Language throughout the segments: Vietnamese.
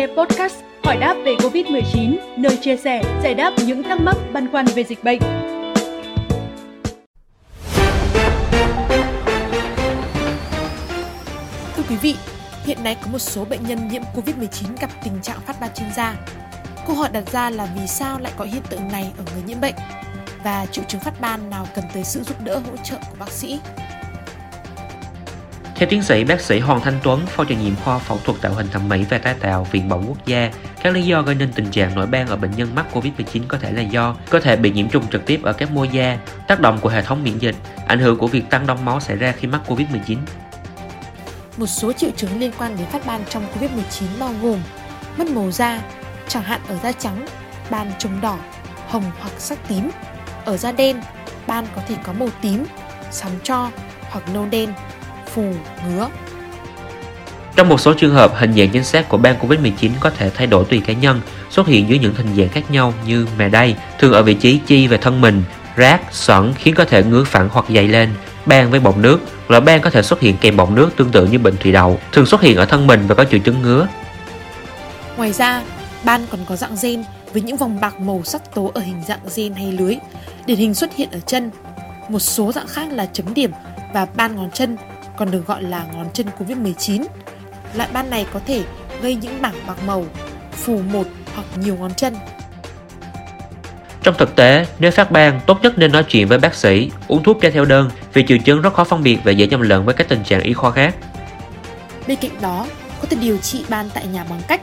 nghe podcast Hỏi đáp về Covid-19, nơi chia sẻ, giải đáp những thắc mắc băn khoăn về dịch bệnh. Thưa quý vị, hiện nay có một số bệnh nhân nhiễm Covid-19 gặp tình trạng phát ban trên da. Câu hỏi đặt ra là vì sao lại có hiện tượng này ở người nhiễm bệnh và triệu chứng phát ban nào cần tới sự giúp đỡ hỗ trợ của bác sĩ. Theo tiến sĩ bác sĩ Hoàng Thanh Tuấn, phó chủ nhiệm khoa phẫu thuật tạo hình thẩm mỹ và tái tạo Viện Bỏng Quốc gia, các lý do gây nên tình trạng nổi ban ở bệnh nhân mắc Covid-19 có thể là do cơ thể bị nhiễm trùng trực tiếp ở các mô da, tác động của hệ thống miễn dịch, ảnh hưởng của việc tăng đông máu xảy ra khi mắc Covid-19. Một số triệu chứng liên quan đến phát ban trong Covid-19 bao gồm mất màu da, chẳng hạn ở da trắng, ban trông đỏ, hồng hoặc sắc tím. Ở da đen, ban có thể có màu tím, sóng cho hoặc nâu đen, phù, ngứa. Trong một số trường hợp, hình dạng chính xác của ban COVID-19 có thể thay đổi tùy cá nhân, xuất hiện dưới những hình dạng khác nhau như mè đay, thường ở vị trí chi về thân mình, rát, sẩn khiến có thể ngứa phẳng hoặc dày lên, ban với bọng nước. Loại ban có thể xuất hiện kèm bọng nước tương tự như bệnh thủy đậu, thường xuất hiện ở thân mình và có triệu chứng ngứa. Ngoài ra, ban còn có dạng gen với những vòng bạc màu sắc tố ở hình dạng gen hay lưới, điển hình xuất hiện ở chân. Một số dạng khác là chấm điểm và ban ngón chân, còn được gọi là ngón chân Covid-19. Loại ban này có thể gây những bảng bạc màu, phù một hoặc nhiều ngón chân. Trong thực tế, nếu phát ban, tốt nhất nên nói chuyện với bác sĩ, uống thuốc cho theo đơn vì triệu chứng rất khó phân biệt và dễ nhầm lẫn với các tình trạng y khoa khác. Bên cạnh đó, có thể điều trị ban tại nhà bằng cách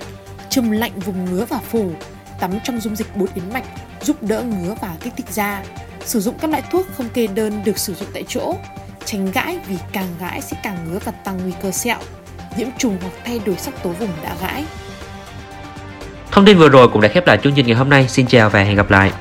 chùm lạnh vùng ngứa và phù, tắm trong dung dịch bột yến mạch giúp đỡ ngứa và kích thích da. Sử dụng các loại thuốc không kê đơn được sử dụng tại chỗ, tránh gãi vì càng gãi sẽ càng ngứa và tăng nguy cơ sẹo, nhiễm trùng hoặc thay đổi sắc tố vùng đã gãi. Thông tin vừa rồi cũng đã khép lại chương trình ngày hôm nay. Xin chào và hẹn gặp lại.